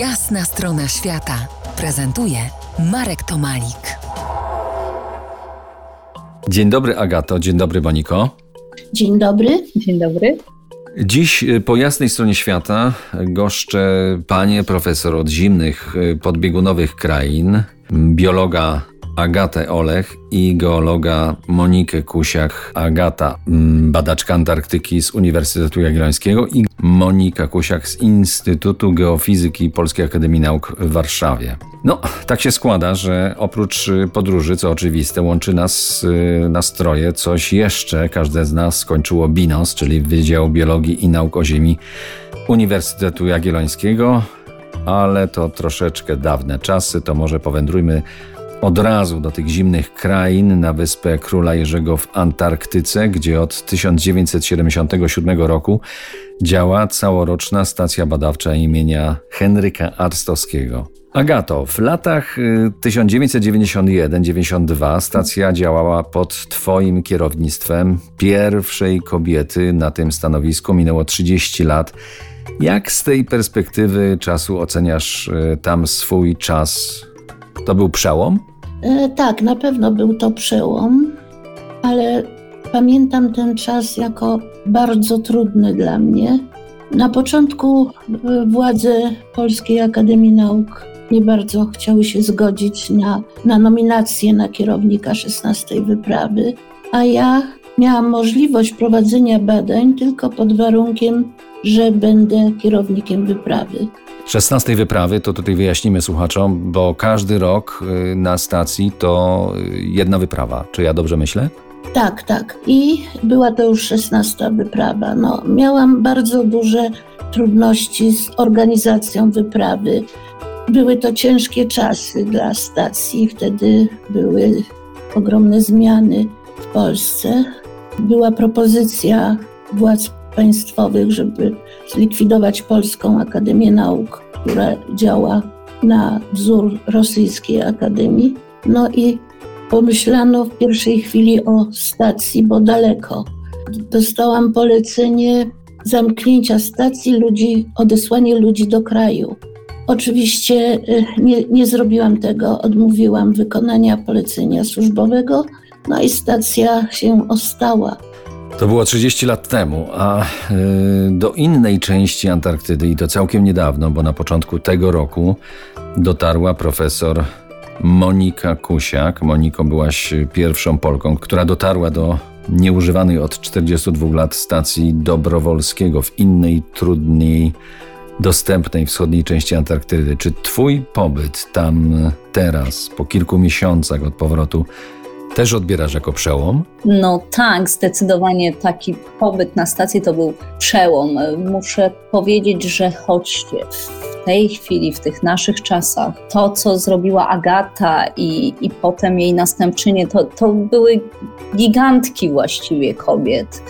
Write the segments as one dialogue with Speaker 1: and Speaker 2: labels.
Speaker 1: Jasna strona świata prezentuje Marek Tomalik.
Speaker 2: Dzień dobry Agato, dzień dobry Moniko.
Speaker 3: Dzień dobry.
Speaker 4: Dzień dobry.
Speaker 2: Dziś y, po jasnej stronie świata goszczę panie profesor od zimnych y, podbiegunowych krain, biologa Agatę Olech i geologa Monikę Kusiak. Agata, mm, badaczka Antarktyki z Uniwersytetu Jagiellońskiego i Monika Kusiak z Instytutu Geofizyki Polskiej Akademii Nauk w Warszawie. No, tak się składa, że oprócz y, podróży, co oczywiste, łączy nas y, nastroje, coś jeszcze. Każde z nas skończyło BINOS, czyli Wydział Biologii i Nauk o Ziemi Uniwersytetu Jagiellońskiego, ale to troszeczkę dawne czasy, to może powędrujmy od razu do tych zimnych krain na wyspę Króla Jerzego w Antarktyce, gdzie od 1977 roku działa całoroczna stacja badawcza imienia Henryka Arstowskiego. Agato, w latach 1991-92 stacja działała pod Twoim kierownictwem. Pierwszej kobiety na tym stanowisku minęło 30 lat. Jak z tej perspektywy czasu oceniasz y, tam swój czas? To był przełom?
Speaker 3: E, tak, na pewno był to przełom, ale pamiętam ten czas jako bardzo trudny dla mnie. Na początku e, władze Polskiej Akademii Nauk nie bardzo chciały się zgodzić na, na nominację na kierownika 16 wyprawy, a ja miałam możliwość prowadzenia badań tylko pod warunkiem, że będę kierownikiem wyprawy.
Speaker 2: 16 wyprawy, to tutaj wyjaśnimy słuchaczom, bo każdy rok y, na stacji to y, jedna wyprawa. Czy ja dobrze myślę?
Speaker 3: Tak, tak. I była to już 16 wyprawa. No, miałam bardzo duże trudności z organizacją wyprawy. Były to ciężkie czasy dla stacji, wtedy były ogromne zmiany w Polsce. Była propozycja władz państwowych, żeby zlikwidować Polską Akademię Nauk, która działa na wzór rosyjskiej akademii. No i pomyślano w pierwszej chwili o stacji, bo daleko. Dostałam polecenie zamknięcia stacji, ludzi, odesłanie ludzi do kraju. Oczywiście y, nie, nie zrobiłam tego, odmówiłam wykonania polecenia służbowego, no i stacja się ostała.
Speaker 2: To było 30 lat temu, a y, do innej części Antarktydy i to całkiem niedawno, bo na początku tego roku dotarła profesor Monika Kusiak. Moniko byłaś pierwszą Polką, która dotarła do nieużywanej od 42 lat stacji Dobrowolskiego w innej, trudniej dostępnej wschodniej części Antarktydy. Czy twój pobyt tam teraz, po kilku miesiącach od powrotu, też odbierasz jako przełom?
Speaker 4: No tak, zdecydowanie taki pobyt na stacji to był przełom. Muszę powiedzieć, że choć w tej chwili, w tych naszych czasach, to co zrobiła Agata i, i potem jej następczynie, to, to były gigantki właściwie kobiet.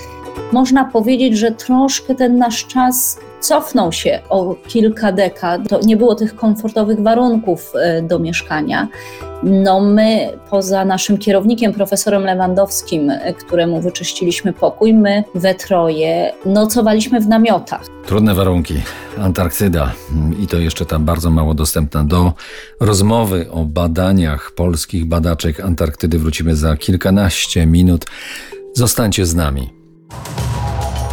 Speaker 4: Można powiedzieć, że troszkę ten nasz czas cofnął się o kilka dekad. To nie było tych komfortowych warunków e, do mieszkania. No my, poza naszym kierownikiem, profesorem Lewandowskim, e, któremu wyczyściliśmy pokój, my we troje nocowaliśmy w namiotach.
Speaker 2: Trudne warunki. Antarktyda i to jeszcze tam bardzo mało dostępna. Do rozmowy o badaniach polskich badaczek Antarktydy wrócimy za kilkanaście minut. Zostańcie z nami.